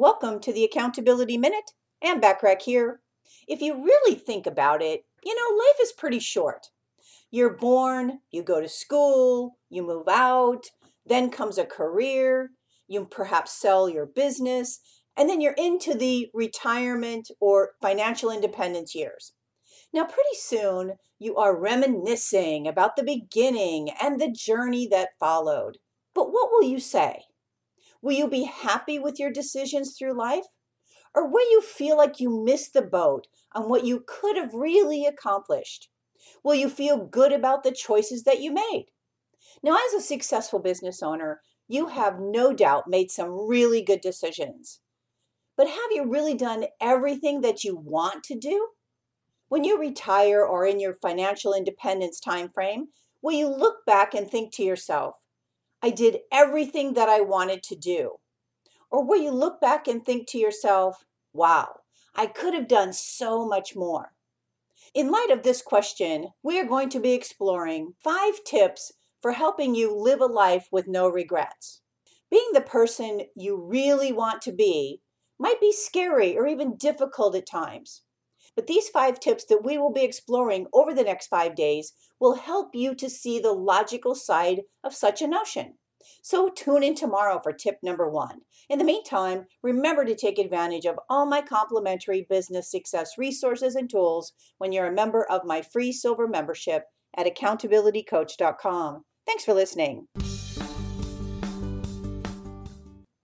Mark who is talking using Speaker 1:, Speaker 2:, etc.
Speaker 1: Welcome to the Accountability Minute. Ann Bachrach here. If you really think about it, you know, life is pretty short. You're born, you go to school, you move out, then comes a career, you perhaps sell your business, and then you're into the retirement or financial independence years. Now, pretty soon, you are reminiscing about the beginning and the journey that followed. But what will you say? Will you be happy with your decisions through life? Or will you feel like you missed the boat on what you could have really accomplished? Will you feel good about the choices that you made? Now, as a successful business owner, you have no doubt made some really good decisions. But have you really done everything that you want to do? When you retire or in your financial independence time frame, will you look back and think to yourself, I did everything that I wanted to do? Or will you look back and think to yourself, wow, I could have done so much more? In light of this question, we are going to be exploring five tips for helping you live a life with no regrets. Being the person you really want to be might be scary or even difficult at times. But these five tips that we will be exploring over the next five days will help you to see the logical side of such a notion. So tune in tomorrow for tip number one. In the meantime, remember to take advantage of all my complimentary business success resources and tools when you're a member of my free silver membership at accountabilitycoach.com. Thanks for listening.